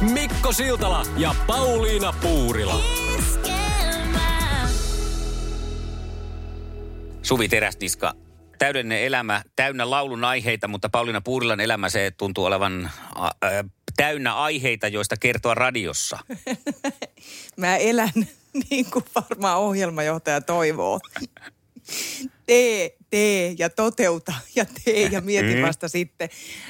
Mikko Siltala ja Pauliina Puurila. Suvi Terästiska, täydellinen elämä, täynnä laulun aiheita, mutta Pauliina Puurilan elämä se tuntuu olevan ä, ä, täynnä aiheita, joista kertoa radiossa. Mä elän niin kuin varmaan ohjelmajohtaja toivoo. Tee, tee ja toteuta ja tee ja mieti Mm. vasta sitten.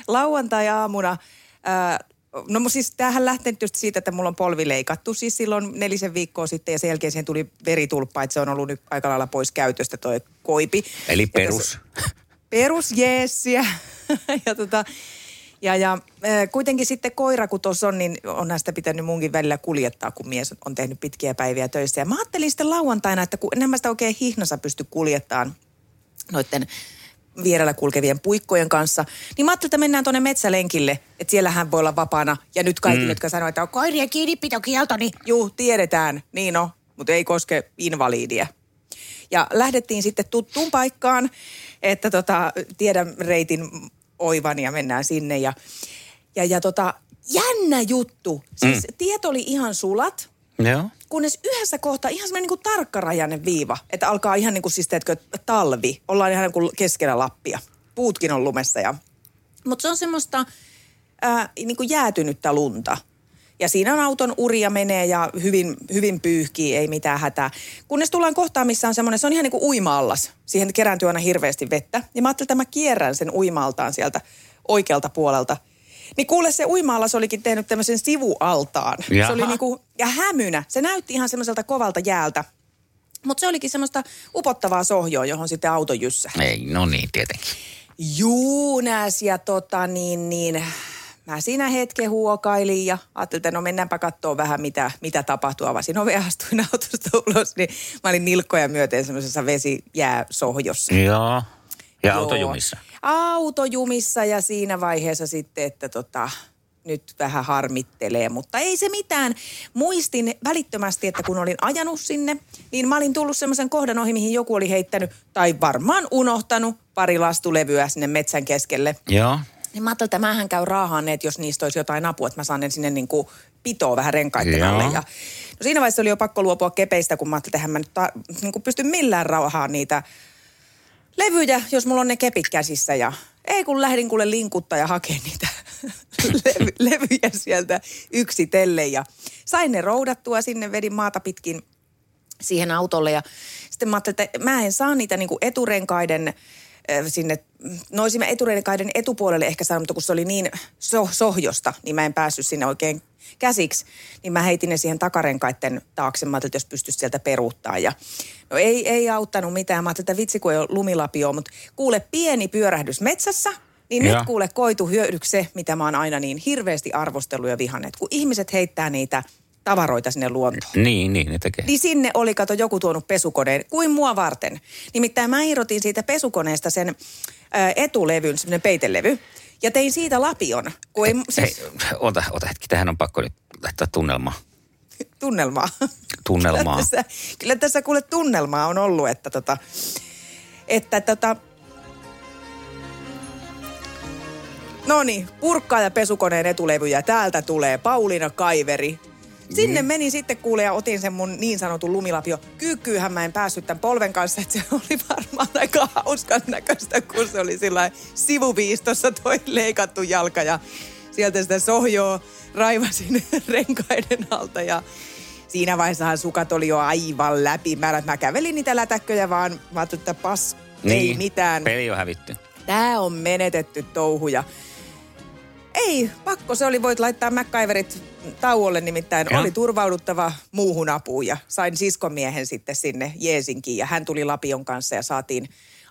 Lauantai-aamuna, ää, no siis tämähän lähtee just siitä, että mulla on polvi leikattu siis silloin nelisen viikkoa sitten ja sen jälkeen siihen tuli veritulppa, että se on ollut nyt aika lailla pois käytöstä toi koipi. Eli Ja perus. tässä- perus jeesiä. ja tota, ja, ja kuitenkin sitten koira, kun tuossa on, niin on näistä pitänyt munkin välillä kuljettaa, kun mies on tehnyt pitkiä päiviä töissä. Ja mä ajattelin sitten lauantaina, että kun enemmän sitä oikein hihnassa pysty kuljettamaan noiden vierellä kulkevien puikkojen kanssa, niin mä ajattelin, että mennään tuonne metsälenkille, että siellähän voi olla vapaana. Ja nyt kaikki, mm. jotka sanoo, että on koirien kiinnipitokielto, niin juu, tiedetään, niin on, mutta ei koske invaliidia. Ja lähdettiin sitten tuttuun paikkaan, että tota, tiedän reitin oivan ja mennään sinne. Ja, ja, ja tota, jännä juttu. Siis mm. tiet oli ihan sulat, Joo. kunnes yhdessä kohtaa ihan semmoinen niin tarkkarajainen viiva, että alkaa ihan niin kuin siis teetkö, talvi. Ollaan ihan niin kuin keskellä Lappia. Puutkin on lumessa ja... Mutta se on semmoista ää, niin kuin jäätynyttä lunta. Ja siinä on auton uria menee ja hyvin, hyvin pyyhkii, ei mitään hätää. Kunnes tullaan kohtaan, missä on semmoinen, se on ihan niin kuin uima-allas. Siihen kerääntyy aina hirveästi vettä. Ja mä ajattelin, että mä kierrän sen uima-altaan sieltä oikealta puolelta. Niin kuule, se uima olikin tehnyt tämmöisen sivualtaan. Jaha. Se oli niinku, ja hämynä. Se näytti ihan semmoiselta kovalta jäältä. Mutta se olikin semmoista upottavaa sohjoa, johon sitten auto jyssä. Ei, no niin, tietenkin. Juu, ja tota niin, niin mä siinä hetken huokailin ja ajattelin, että no mennäänpä katsoa vähän mitä, mitä tapahtuu. Avasin ovea, astuin autosta ulos, niin mä olin nilkkoja myöten semmoisessa vesijääsohjossa. Joo. Ja Joo. autojumissa. Autojumissa ja siinä vaiheessa sitten, että tota, nyt vähän harmittelee, mutta ei se mitään. Muistin välittömästi, että kun olin ajanut sinne, niin mä olin tullut semmoisen kohdan ohi, mihin joku oli heittänyt tai varmaan unohtanut pari lastulevyä sinne metsän keskelle. Joo. Niin mä ajattelin, että mähän käyn raahaan että jos niistä olisi jotain apua, että mä saan ne sinne niin kuin pitoa vähän renkaiden Joo. alle. Ja, no siinä vaiheessa oli jo pakko luopua kepeistä, kun mä ajattelin, että mä nyt ta, niin kuin pysty millään rauhaan niitä levyjä, jos mulla on ne kepit käsissä. Ja ei kun lähdin kuule linkuttaa ja hakea niitä levy, levyjä sieltä yksitellen. Ja sain ne roudattua sinne, vedin maata pitkin siihen autolle ja sitten mä ajattelin, että mä en saa niitä niin kuin eturenkaiden sinne, no olisin mä eturenkaiden etupuolelle ehkä saanut, mutta kun se oli niin so, sohjosta, niin mä en päässyt sinne oikein käsiksi, niin mä heitin ne siihen takarenkaiden taakse. Mä ajattelin, että jos pystyisi sieltä peruuttaa. Ja no ei, ei auttanut mitään. Mä ajattelin, että vitsi kun ei ole lumilapio, mutta kuule pieni pyörähdys metsässä, niin Joo. nyt kuule koitu hyödyksi se, mitä mä oon aina niin hirveästi arvostellut ja vihannut. Kun ihmiset heittää niitä tavaroita sinne luontoon. Niin, niin ne tekee. Niin sinne oli, kato, joku tuonut pesukoneen, kuin mua varten. Nimittäin mä irrotin siitä pesukoneesta sen ää, etulevyn, semmoinen peitelevy, ja tein siitä lapion, kun ei, Hei, siis ota, ota hetki, tähän on pakko nyt laittaa tunnelmaa. tunnelmaa. Tunnelmaa. Kyllä tässä, kyllä tässä kuule tunnelmaa on ollut, että tota, että tota, No niin, purkkaa ja pesukoneen etulevyjä. Täältä tulee Pauliina Kaiveri. Sinne meni sitten kuule ja otin sen mun niin sanotun lumilapio. Kyykyyhän mä en päässyt tämän polven kanssa, että se oli varmaan aika hauskan näköistä, kun se oli sillä sivuviistossa toi leikattu jalka ja sieltä sitä sohjoa raivasin renkaiden alta ja siinä vaiheessahan sukat oli jo aivan läpimärät. Mä kävelin niitä lätäkköjä vaan, mä ajattelin, että pas, ei mitään. Peli on hävitty. Tämä on menetetty touhu ja ei, pakko se oli, voit laittaa MacGyverit tauolle, nimittäin Joo. oli turvauduttava muuhun apuun ja sain siskomiehen sitten sinne Jeesinkiin ja hän tuli Lapion kanssa ja saatiin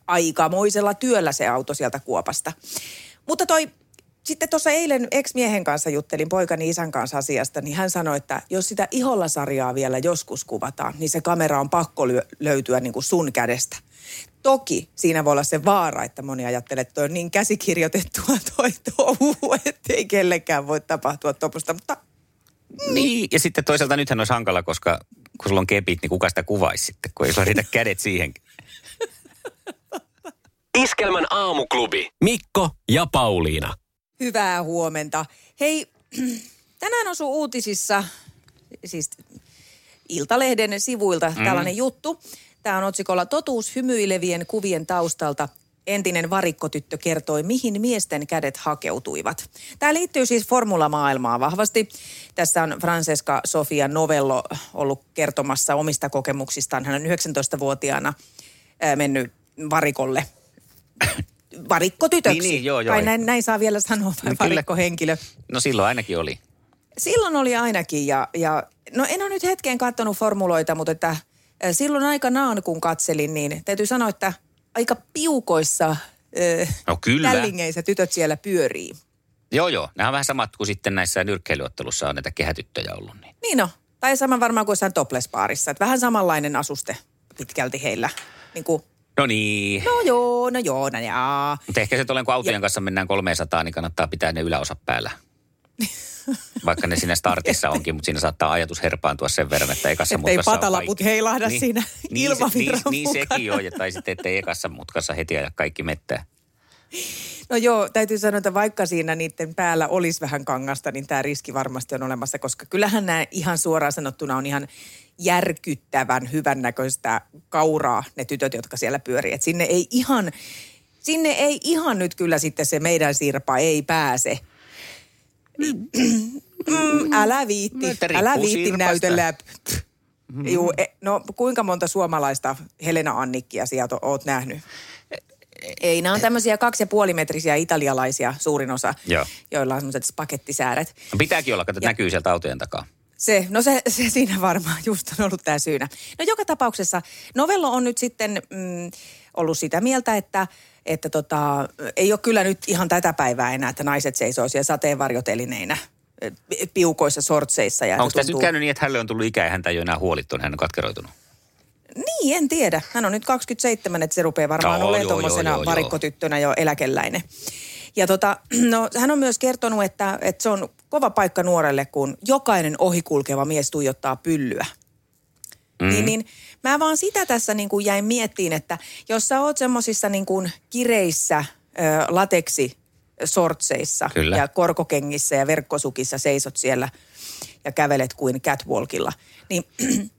aikamoisella työllä se auto sieltä kuopasta. Mutta toi sitten tuossa eilen ex-miehen kanssa juttelin poikani isän kanssa asiasta, niin hän sanoi, että jos sitä iholla-sarjaa vielä joskus kuvataan, niin se kamera on pakko lyö- löytyä niin kuin sun kädestä. Toki siinä voi olla se vaara, että moni ajattelee, että toi on niin käsikirjoitettua toi touhu, ettei kellekään voi tapahtua tuosta, mutta Niin, ja sitten toisaalta nythän olisi hankala, koska kun sulla on kepit, niin kuka sitä kuvaisi sitten, kun ei sulla riitä kädet siihen. Iskelmän aamuklubi. Mikko ja Pauliina. Hyvää huomenta. Hei, tänään osuu uutisissa, siis Iltalehden sivuilta mm. tällainen juttu. Tämä on otsikolla Totuus hymyilevien kuvien taustalta. Entinen varikkotyttö kertoi, mihin miesten kädet hakeutuivat. Tämä liittyy siis formulamaailmaan vahvasti. Tässä on Francesca Sofia Novello ollut kertomassa omista kokemuksistaan. Hän on 19-vuotiaana ää, mennyt varikolle varikkotytöksi. Niin, niin, joo, joo. Kai näin, näin saa vielä sanoa, vai No varikkohenkilö. No silloin ainakin oli. Silloin oli ainakin ja, ja no en ole nyt hetkeen katsonut formuloita, mutta että silloin aikanaan kun katselin, niin täytyy sanoa, että aika piukoissa No kyllä. tällingeissä tytöt siellä pyörii. Joo, joo. Nämä on vähän samat kuin sitten näissä nyrkkeilyottelussa on näitä kehätyttöjä ollut. Niin. Niin no, tai sama varmaan kuin jossain topless-baarissa, että vähän samanlainen asuste pitkälti heillä. Niin kuin, No niin. no joo, no joo, no jaa. Mutta ehkä se tulee, kun autojen kanssa mennään 300, niin kannattaa pitää ne yläosa päällä. Vaikka ne siinä startissa onkin, mutta siinä saattaa ajatus herpaantua sen verran, että ekassa Ettei mutkassa patalaput kaikki. heilahda siinä niin, se, ilmavirran niin, niin mukana. sekin on, ja tai sitten ettei ekassa mutkassa heti aja kaikki mettää. No joo, täytyy sanoa, että vaikka siinä niiden päällä olisi vähän kangasta, niin tämä riski varmasti on olemassa, koska kyllähän nämä ihan suoraan sanottuna on ihan järkyttävän hyvännäköistä kauraa ne tytöt, jotka siellä pyörii. Et sinne ei ihan, sinne ei ihan nyt kyllä sitten se meidän sirpa ei pääse. Mm, älä viitti, No, että älä viitti näytellä. Juu, e, no kuinka monta suomalaista Helena Annikkia sieltä oot nähnyt? Ei, nämä on tämmöisiä kaksi ja puolimetrisiä italialaisia suurin osa, Joo. joilla on semmoiset pakettisääret. No pitääkin olla, kato, Ja- näkyy sieltä autojen takaa. Se, no se, se siinä varmaan just on ollut tämä syynä. No joka tapauksessa Novello on nyt sitten mm, ollut sitä mieltä, että, että tota, ei ole kyllä nyt ihan tätä päivää enää, että naiset seisoo siellä sateenvarjotelineinä eh, piukoissa sortseissa. Ja Onko tässä nyt tuntuu- käynyt niin, että hänelle on tullut ikä ja häntä ei ole enää huolittu, niin hän on katkeroitunut? Niin, en tiedä. Hän on nyt 27, että se rupeaa varmaan Joo, olemaan tuommoisena varikkotyttönä jo eläkeläinen. Ja tota, no, hän on myös kertonut, että, että se on kova paikka nuorelle, kun jokainen ohikulkeva mies tuijottaa pyllyä. Mm. Niin, niin mä vaan sitä tässä niin kuin jäin miettiin, että jos sä oot semmoisissa niin kuin kireissä ö, lateksi sortseissa Kyllä. ja korkokengissä ja verkkosukissa seisot siellä ja kävelet kuin catwalkilla, niin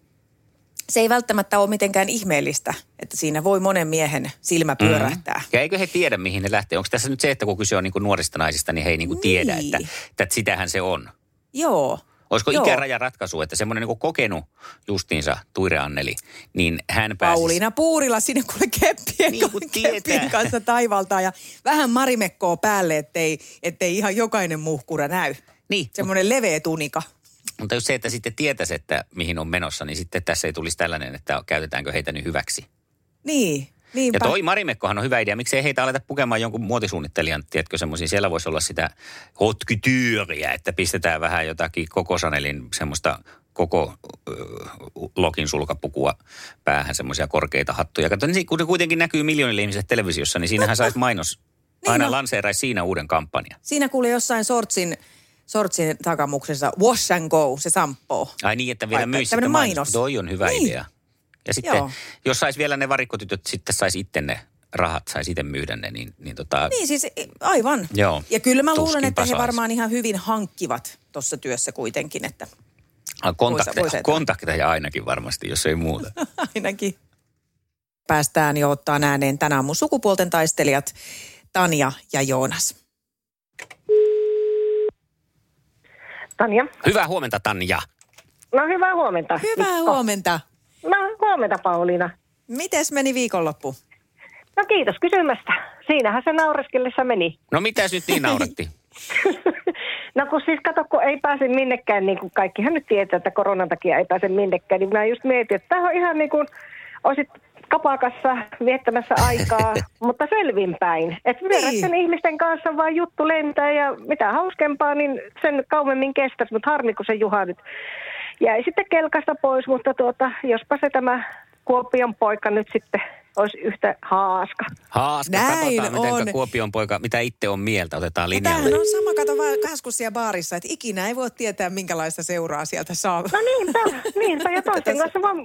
se ei välttämättä ole mitenkään ihmeellistä, että siinä voi monen miehen silmä pyörähtää. Ja eikö he tiedä, mihin ne lähtee? Onko tässä nyt se, että kun kyse on niin nuorista naisista, niin he ei niin kuin tiedä, Niin. että, että sitähän se on? Joo. Olisiko Joo. ikäraja ratkaisu, että semmoinen niin kokenut justiinsa Tuire Anneli, niin hän pääsisi... Pauliina Puurila sinne kuule keppien, Niin kuin keppien kanssa taivaltaa ja vähän marimekkoa päälle, ettei, ettei ihan jokainen muhkura näy. Niin, Semmoinen leveä tunika. mutta jos se, että sitten tietäisi, että mihin on menossa, niin sitten tässä ei tulisi tällainen, että käytetäänkö heitä nyt hyväksi. Niin, niinpä. Ja toi Marimekkohan on hyvä idea. Miksei heitä aleta pukemaan jonkun muotisuunnittelijan, tiedätkö semmoisia. Siellä voisi olla sitä hotkityyriä, että pistetään vähän jotakin koko Sanelin semmoista koko ö, lokin sulkapukua päähän, semmoisia korkeita hattuja. Kato, niin kun ne kuitenkin näkyy miljoonille ihmisille televisiossa, niin siinähän saisi mainos. Niin Aina on. lanseeraisi siinä uuden kampanjan. Siinä kuule jossain sortsin, sortsin takamuksessa wash and go, se samppoo. Ai niin, että vielä sitä mainos. mainos. Toi on hyvä Niin. idea. Ja sitten, Joo. jos saisi vielä ne varikkotytöt, sitten saisi itse ne rahat, saisi itse myydä ne, niin, niin tota, Niin siis aivan. Joo. Ja kyllä mä luulen, että he varmaan ihan hyvin hankkivat tuossa työssä kuitenkin, että Ah, Kontakteja, Voisi- voisi- kontakteja ainakin varmasti, jos ei muuta. ainakin. Päästään jo ottaa ääneen tänään mun sukupuolten taistelijat Tanja ja Joonas. Tanja. Hyvää huomenta, Tanja. No hyvää huomenta. Hyvää Mikko. huomenta. Huomenta Pauliina. Mites meni viikonloppu? No kiitos kysymästä. Siinähän se naureskellessa meni. No mitäs nyt niin nauratti? no kun siis kato, kun ei pääse minnekään, niin kuin kaikkihan nyt tietää, että koronan takia ei pääse minnekään, niin mä just mietin, että tämä on ihan niin kuin olisit kapakassa viettämässä aikaa, mutta selvinpäin. Että vieraiden ihmisten kanssa vaan juttu lentää ja mitä hauskempaa, niin sen kauemmin kestäisi, mutta harmi kun se Juha nyt jäi sitten kelkasta pois, mutta tuota, jospa se tämä Kuopion poika nyt sitten olisi yhtä haaska. Haaska, Näin katsotaan miten on. Kuopion poika, mitä itse on mieltä, otetaan Ja linjalle. tämähän on sama, kato vaan siellä baarissa, että ikinä ei voi tietää, minkälaista seuraa sieltä saa. No niinpä, niinpä ja toisten kanssa vaan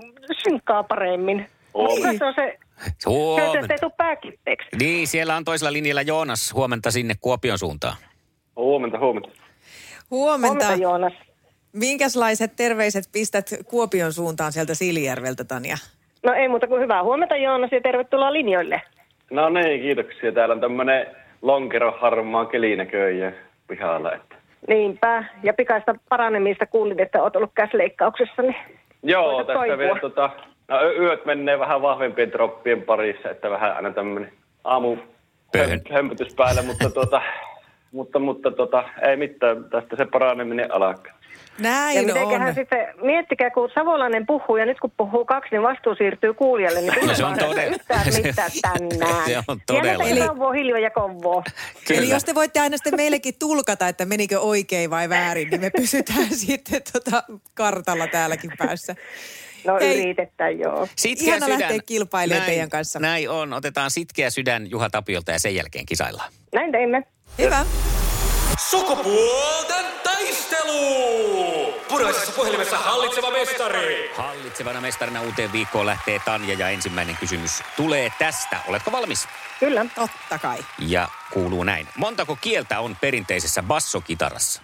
synkkaa paremmin. Niin. Se on se, se, on se, ei tule pääkitteeksi. Niin, siellä on toisella linjalla Joonas. Huomenta sinne Kuopion suuntaan. Huomenta, huomenta. Huomenta. Huomenta Joonas. Minkäslaiset terveiset pistät Kuopion suuntaan sieltä Siilijärveltä, Tanja? No ei muuta kuin hyvää huomenta Joonas ja tervetuloa linjoille. No niin, kiitoksia. Täällä on tämmönen lonkero harmaa kelinäköjä pihalla. Että. Niinpä. Ja pikaista paranemista kuulin, että olet ollut käsleikkauksessa. Niin Joo, tässä toipua. vielä tota, no, yöt menee vähän vahvempien droppien parissa, että vähän aina tämmönen aamu hömpötys päällä, mutta tota, mutta, mutta tota, ei mitään, tästä se paraneminen alkaa. Ja Näin mitenköhän on. sitten, miettikää kun savolainen puhuu ja nyt kun puhuu kaksi, niin vastuu siirtyy kuulijalle. Niin No se on todella- mitään tänään. Se on todella. Eli... Ja kovoo. Eli jos te voitte aina sitten meillekin tulkata, että menikö oikein vai väärin, niin me pysytään sitten tota kartalla täälläkin päässä. No Hei. yritetään joo. Sitkeä Ihana lähteä kilpailemaan teidän kanssa. Näin on. Otetaan sitkeä sydän Juha Tapiolta ja sen jälkeen kisaillaan. Näin teimme. Hyvä. Sukupuolten taistelu! Puraisessa puhelimessa hallitseva mestari. Hallitsevana mestarina uuteen viikkoon lähtee Tanja ja ensimmäinen kysymys tulee tästä. Oletko valmis? Kyllä. Totta kai. Ja kuuluu näin. Montako kieltä on perinteisessä bassokitarassa?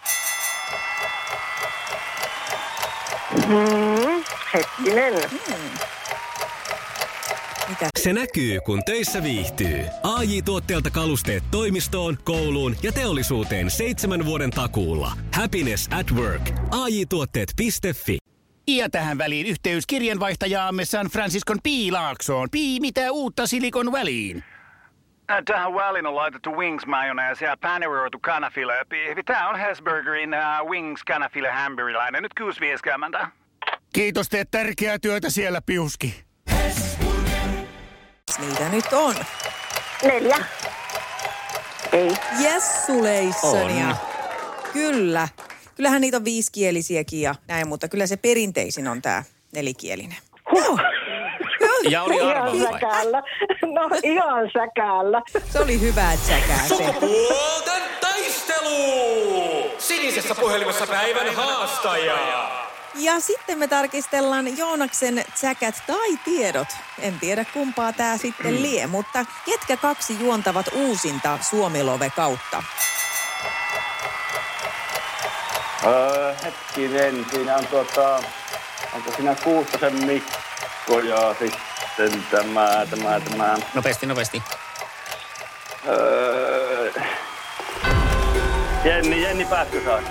Mm, hetkinen. Mitä? Se näkyy, kun töissä viihtyy. ai tuotteelta kalusteet toimistoon, kouluun ja teollisuuteen seitsemän vuoden takuulla. Happiness at work. ai tuotteetfi Ja tähän väliin yhteys kirjanvaihtajaamme San Franciscon Piilaaksoon. Pii, mitä uutta Silikon väliin? Äh, Tähän väliin on laitettu wings mayonnaise ja paneroitu kanafila. Tämä on Hesburgerin uh, wings kanafila hamburilainen. Nyt 6.50. Kiitos, teet tärkeää työtä siellä, Piuski. Niitä nyt on. Neljä. Ei. Jessuleissonia. On. Kyllä. Kyllähän niitä on viisikielisiäkin ja näin, mutta kyllä se perinteisin on tämä nelikielinen. Joo. Ja oli Ihan säkäällä. No ihan säkäällä. Se oli hyvä, että säkää se. Sukupuolten taistelu! Sinisessä puhelimessa päivän haastaja. Ja sitten me tarkistellaan Joonaksen tsäkät tai tiedot. En tiedä kumpaa tämä sitten lie, mutta ketkä kaksi juontavat uusinta Suomilove kautta? Öö, hetkinen, siinä on tuota, onko siinä Kuustosen Mikko ja sitten tämä, tämä, tämä, Nopeasti, nopeasti. öö, Jenni, Jenni Pääskysaari.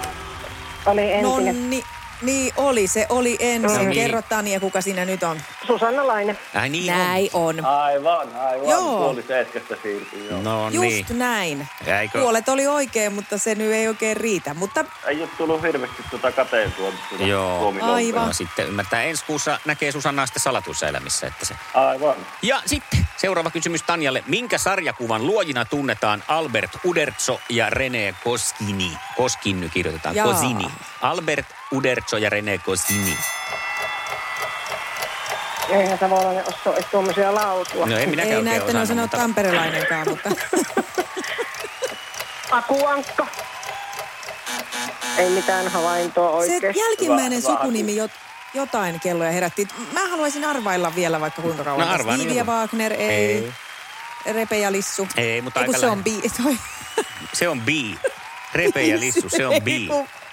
Oli No entinen. niin, niin oli, se oli ensin. No niin. Kerro Tanja, kuka siinä nyt on. Susanna Laine. Ai niin on. Näin on. Aivan, aivan. Joo. Puoli seitsemästä siirtyi, joo. No Just niin. näin. Jäikö? Puolet oli oikein, mutta se nyt ei oikein riitä. Mutta Ei ole tullut hirveästi tuota kateeltua tuota Joo. Aivan. No sitten ymmärtää. Ensi kuussa näkee Susannaa sitten salatuissa elämissä. Että se. Aivan. Ja sitten seuraava kysymys Tanjalle. Minkä sarjakuvan luojina tunnetaan Albert Uderzo ja René Koskini? Koskinny kirjoitetaan. Jaa. Kosini. Albert Uderzo ja René Kosini. Eihän Savolainen osaa edes tuommoisia lausua. No en minäkään ei näyttänyt osannut, sanoa mutta- tamperelainenkaan, mutta Akuankka. Ei mitään havaintoa se oikein. jälkimmäinen Hyvä- hyvä sukunimi jot, jotain kelloja herätti. Mä haluaisin arvailla vielä vaikka kuinka kauan. No arvaa, Stevie niin ja Wagner, ei. Ei. Repe ja Lissu. Ei, mutta Ei, kun aika se on bi... Toi. Se on B. Repe ja Lissu, se on B.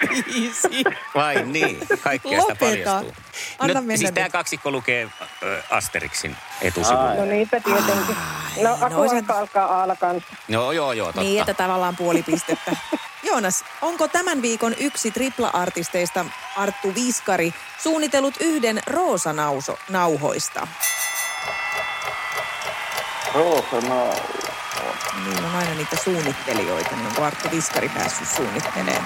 Biisi. Vai niin, kaikkea sitä Lopeta. paljastuu. Anna no, mennä siis nyt. tämä kaksikko lukee ö, Asterixin etusivulla. No niinpä tietenkin. No no se- Akuankka alkaa aalla kanssa. Joo, joo, joo, totta. Niin, että tavallaan puoli pistettä. Joonas, onko tämän viikon yksi tripla-artisteista, Arttu Viskari, suunnitellut yhden Roosa-nauhoista? Roosa Nau. Niin on aina niitä suunnittelijoita, niin onko Arttu Viskari päässyt suunnittelemaan?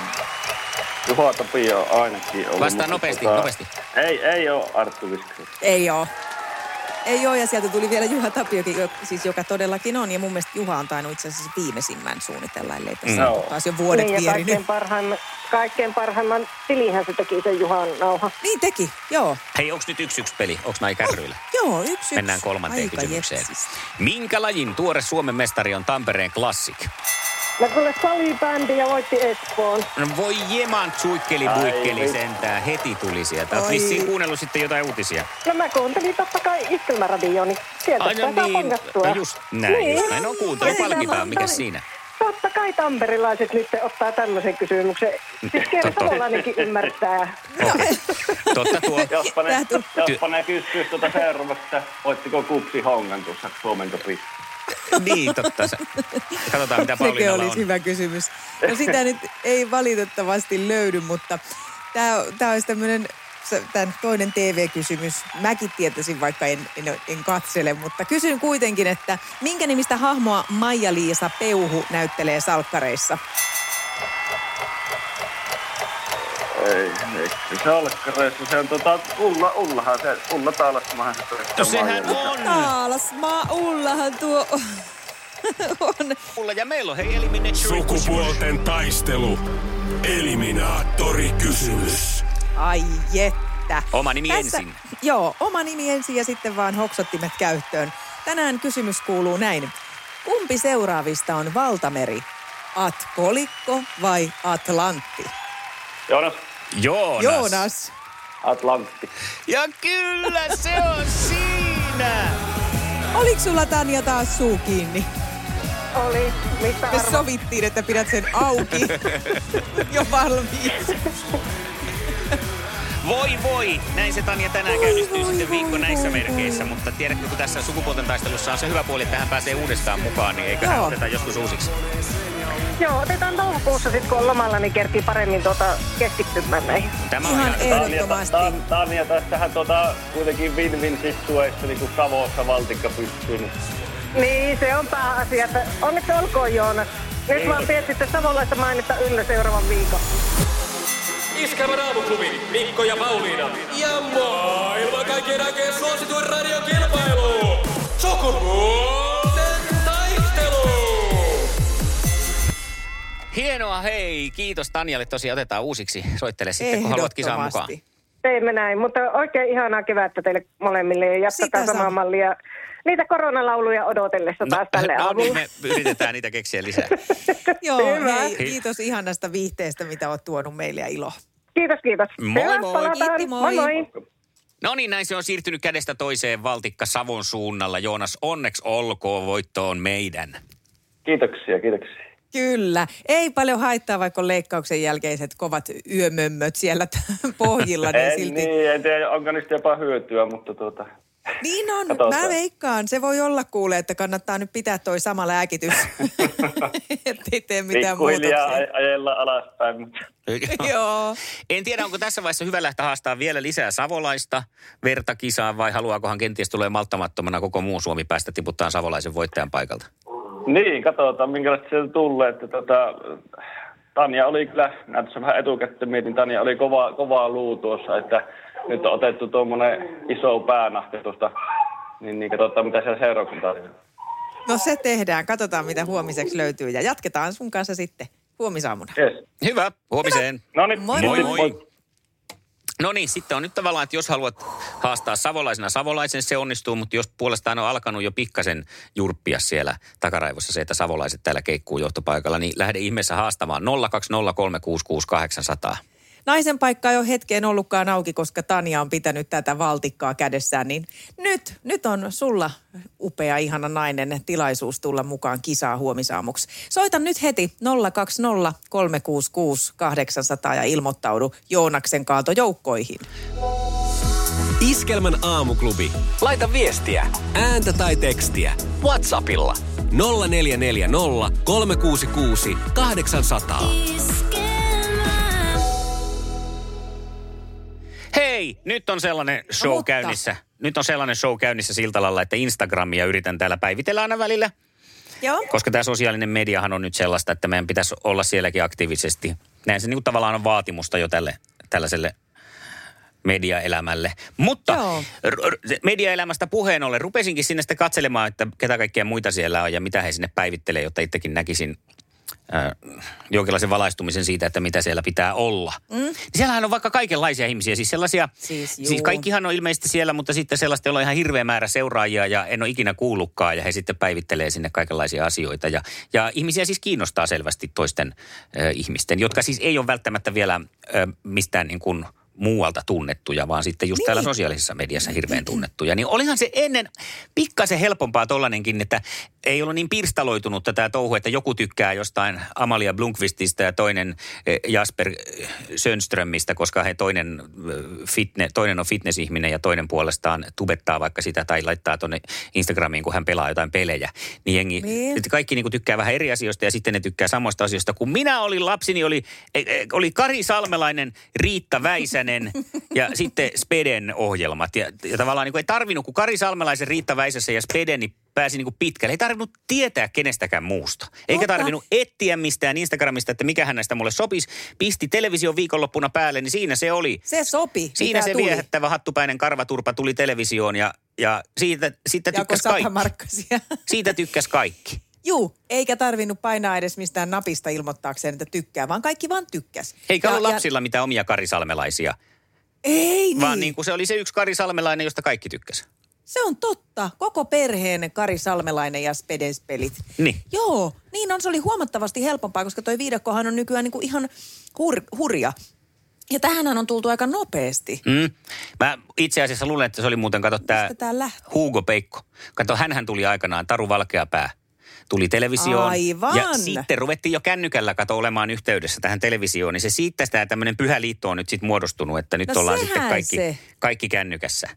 Juha Tapio ainakin ollut. Vastaa nopeasti, tota, nopeasti. Ei, ei ole Arttu Viskari. Ei oo. Ei ole, ja sieltä tuli vielä Juha Tapiokin, jo- siis joka todellakin on. Ja mun mielestä Juha on tainnut itse asiassa viimeisimmän suunnitella, ellei tässä No. ole taas jo vuodet niin, ja vierinyt. kaikkein parhaimman, kaikkein parhaimman tilihän se teki sen Juhan nauha. Niin teki, joo. Hei, onks nyt yksi yksi peli? Onks näin kärryillä? Joo, yksi yksi. Mennään kolmanteen Aika kysymykseen. jepsistä. Minkä lajin tuore Suomen mestari on Tampereen Classic? No kuule salibändi ja voitti Espoon. No voi jeman tsuikkeli Ai buikkeli sentään. Heti tuli sieltä. Oot vissiin kuunnellut sitten jotain uutisia. No mä kuuntelin totta kai iskelmäradioon, niin sieltä Ai no niin, pangattua. no just näin, Niin. just näin. No kuuntelu palkitaan, mikä siinä? Totta kai tamperilaiset nyt ottaa tämmöisen kysymyksen. Siis Kieri Totta. Savolainenkin ymmärtää. Okei. Totta tuo. Jospa ne, jospa ne kysyis tuota seuraavaksi, että voittiko Kupsi Hongan tuossa Suomen topissa. niin, totta. Se. Katsotaan, mitä Pauliinalla olisi on. hyvä kysymys. No sitä nyt ei valitettavasti löydy, mutta tämä, tämä olisi tämmöinen tämän toinen TV-kysymys. Mäkin tietäisin, vaikka en, en, en katsele, mutta kysyn kuitenkin, että minkä nimistä hahmoa Maija-Liisa Peuhu näyttelee salkkareissa? Ei, ei. Se Salkkareissa se on tota, Ulla, Ullahan se, Ulla Taalasmahan se. No sehän on. Taalasmaa Ullahan tuo on. Mulla ja meillä on hei Eliminate Sukupuolten taistelu. Eliminaattori kysymys. Ai jettä. Oma nimi ensin. Joo, oma nimi ensin ja sitten vaan hoksottimet käyttöön. Tänään kysymys kuuluu näin. Kumpi seuraavista on valtameri? Atkolikko vai Atlantti? Joonas, Joonas. Joonas. Atlantti. Ja kyllä se on siinä. Oliko sulla Tanja taas suu kiinni? Oli, mistä Me sovittiin, että pidät sen auki jo valmiiksi. Voi voi, näin se Tanja tänään Voi, käynnistyy voi, sitten viikko voi, näissä voi, merkeissä, voi. mutta tiedätkö, kun tässä sukupuolten taistelussa on se hyvä puoli, että hän pääsee uudestaan mukaan, niin eiköhän Joo. oteta joskus uusiksi. Joo, otetaan toukokuussa sitten, kun on lomalla, niin kerkii paremmin tuota keskittymään näihin. Tämä on Ihan ehdottomasti. ta, Tanja tässähän tota, kuitenkin win-win situation, niin kuin Savossa valtikka pystyy. Niin. Niin, se on pääasia. että Onneksi olkoon Joonas. Nyt vaan teet sitten savolaista mainita yllä seuraavan viikon. Iskävä raamuklubi, Mikko ja Pauliina. Ja maailman kaikkien aikeen suosituen radiokilpailu. Sukupuolten Hienoa, hei. Kiitos Tanjalle. Tosiaan otetaan uusiksi. Soittele sitten, kun haluat kisaan mukaan. Teemme näin, mutta oikein ihanaa kevättä teille molemmille ja jatketaan samaa sama. mallia. Niitä koronalauluja odotellessa taas tälle no aamulle. niin, me yritetään niitä keksiä lisää. Joo, Hyvä. hei, kiitos ihanasta viihteestä, mitä oot tuonut meille ja ilo. Kiitos, kiitos. Moi, Hyvä, moi. Kiitti, moi. moi. moi. No niin, näin se on siirtynyt kädestä toiseen Valtikka Savon suunnalla. Joonas, onneksi olkoon, voitto on meidän. Kiitoksia, kiitoksia. Kyllä. Ei paljon haittaa, vaikka on leikkauksen jälkeiset kovat yömömmöt siellä pohjilla, niin En, silti. niin, en tiedä, onko niistä jopa hyötyä, mutta tuota... Niin on, Katsotaan. mä veikkaan. Se voi olla kuule, että kannattaa nyt pitää toi sama lääkitys, ettei tee mitään muutoksia. aj- ajella alaspäin, mutta... Joo. En tiedä, onko tässä vaiheessa hyvä lähteä haastaa vielä lisää savolaista vertakisaan vai haluaakohan kenties tulee malttamattomana koko muu Suomi päästä tiputtaa savolaisen voittajan paikalta? Niin, katsotaan minkälaista sieltä tulee. Että tota, Tanja oli kyllä, näin tässä vähän etukäteen mietin, Tanja oli kova, kova luu tuossa, että nyt on otettu tuommoinen iso päänahti tuosta, niin, niin katsotaan mitä siellä seuraavaksi tarjoaa. No se tehdään. Katsotaan, mitä huomiseksi löytyy. Ja jatketaan sun kanssa sitten huomisaamuna. Yes. Hyvä, huomiseen. No niin, Moi, Moi moi. moi. No niin, sitten on nyt tavallaan, että jos haluat haastaa savolaisena savolaisen, se onnistuu, mutta jos puolestaan on alkanut jo pikkasen jurppia siellä takaraivossa se, että savolaiset täällä keikkuu johtopaikalla, niin lähde ihmeessä haastamaan 020366800. Naisen paikka ei ole hetkeen ollutkaan auki, koska Tanja on pitänyt tätä valtikkaa kädessään, niin nyt, nyt on sulla upea, ihana nainen tilaisuus tulla mukaan kisaa huomisaamuksi. Soita nyt heti 020 366 800 ja ilmoittaudu Joonaksen kaatojoukkoihin. Iskelmän aamuklubi. Laita viestiä, ääntä tai tekstiä. Whatsappilla 0440 366 800. Hei, nyt on sellainen show mutta. käynnissä. Nyt on sellainen show käynnissä Siltalalla, että Instagramia yritän täällä päivitellä aina välillä. Joo. Koska tämä sosiaalinen mediahan on nyt sellaista, että meidän pitäisi olla sielläkin aktiivisesti. Näin se niin tavallaan on vaatimusta jo tälle, tällaiselle mediaelämälle. Mutta Joo. r- mediaelämästä puheen ollen, rupesinkin sinne sitten katselemaan, että ketä kaikkia muita siellä on ja mitä he sinne päivittelee, jotta itsekin näkisin jonkinlaisen valaistumisen siitä, että mitä siellä pitää olla. Mm. Siellähän on vaikka kaikenlaisia ihmisiä, siis sellaisia, Siis juu. siis kaikkihan on ilmeisesti siellä, mutta sitten sellaista, joilla on ihan hirveä määrä seuraajia ja en ole ikinä kuullutkaan ja he sitten päivittelee sinne kaikenlaisia asioita. Ja, ja ihmisiä siis kiinnostaa selvästi toisten äh, ihmisten, jotka siis ei ole välttämättä vielä äh, mistään niin kuin muualta tunnettuja, vaan sitten just niin. täällä sosiaalisessa mediassa hirveän tunnettuja. Niin olihan se ennen pikkasen helpompaa tollanenkin, että ei ollut niin pirstaloitunut tämä touhu, että joku tykkää jostain Amalia Blunkvistista ja toinen eh, Jasper eh, Sönströmistä, koska he toinen, eh, fitne, toinen on fitnessihminen ja toinen puolestaan tubettaa vaikka sitä tai laittaa tuonne Instagramiin, kun hän pelaa jotain pelejä. Niin jengi, Niin. että kaikki niin tykkää vähän eri asioista ja sitten ne tykkää samoista asioista. Kun minä olin lapsini, oli, eh, eh, oli Kari Salmelainen, Riitta Väisänen ja sitten Speden ohjelmat. Ja, ja tavallaan niin kuin ei tarvinnut, kun Kari Salmelaisen, Riitta Väisäsen ja Speden niin pääsi niin kuin pitkälle. Ei tarvinnut tietää kenestäkään muusta. Eikä Totta. tarvinnut etsiä mistään Instagramista, että mikähän näistä mulle sopisi. Pisti television viikonloppuna päälle, niin siinä se oli. Se sopi, Siinä se tuli. viehättävä hattupäinen karvaturpa tuli televisioon ja, ja siitä, siitä Jako tykkäs kaikki. Siitä tykkäs kaikki. Juu, eikä tarvinnut painaa edes mistään napista ilmoittaakseen, että tykkää, vaan kaikki vaan tykkäs. Eikä Ja- ollut ja- lapsilla mitään omia karisalmelaisia, Ei niin. vaan niin kuin se oli se yksi karisalmelainen, josta kaikki tykkäs. Se on totta. Koko perheen Kari Salmelainen ja Spedes-pelit. Niin. Joo, niin on. Se oli huomattavasti helpompaa, koska toi viidakkohan on nykyään niinku ihan hur, hurja. Ja tähänhän on tultu aika nopeasti. Mm. Mä itse asiassa luulen, että se oli muuten, kato lähti? Hugo Peikko. Kato, hänhän tuli aikanaan, Taru Valkeapää. Tuli televisioon. Aivan. Ja sitten ruvettiin jo kännykällä kato olemaan yhteydessä tähän televisioon. Niin se siitä tämä tämmöinen pyhä liitto on nyt sitten muodostunut, että nyt No ollaan sitten kaikki, se. kaikki kännykässä.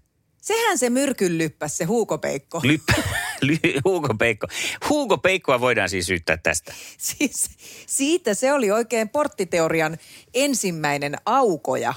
Sehän se myrkyn lyppäs, se huukopeikko. Lyppä, ly, Hugo Peikko. Hugo Peikkoa voidaan siis syyttää tästä. Siis siitä se oli oikein porttiteorian ensimmäinen aukoja.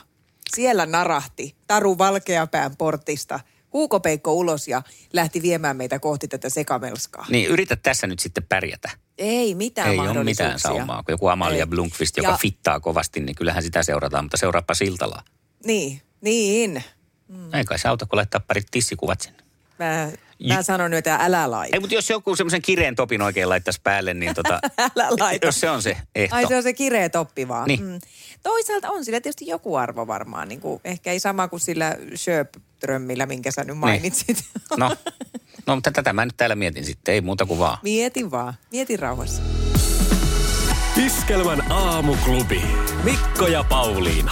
Siellä narahti Taru Valkeapään portista. Huukopeikko ulos ja lähti viemään meitä kohti tätä sekamelskaa. Niin, yritä tässä nyt sitten pärjätä. Ei mitään Ei ole mitään saumaa. Kun joku Amalia Ei. Blunkvist, joka Ja- fittaa kovasti, niin kyllähän sitä seurataan, mutta seuraappa Siltalaa. Niin, niin. Mm. Ei kai se auta, kun laittaa parit tissikuvat sinne. Mä, mä sanon nyt, että älä laita. Ei, mutta jos joku semmoisen kireen topin oikein laittaisi päälle, niin tota, Älä laita. jos se on se ehto. Ai se on se kireä toppi vaan. Niin. Mm. Toisaalta on sillä tietysti joku arvo varmaan. Niin kuin, ehkä ei sama kuin sillä Sjöp-drömmillä, minkä sä nyt mainitsit. No, no, mutta tätä mä nyt täällä mietin sitten, ei muuta kuin vaan. Mietin vaan. Mietin rauhassa. Iskelmän aamuklubi. Mikko ja Pauliina.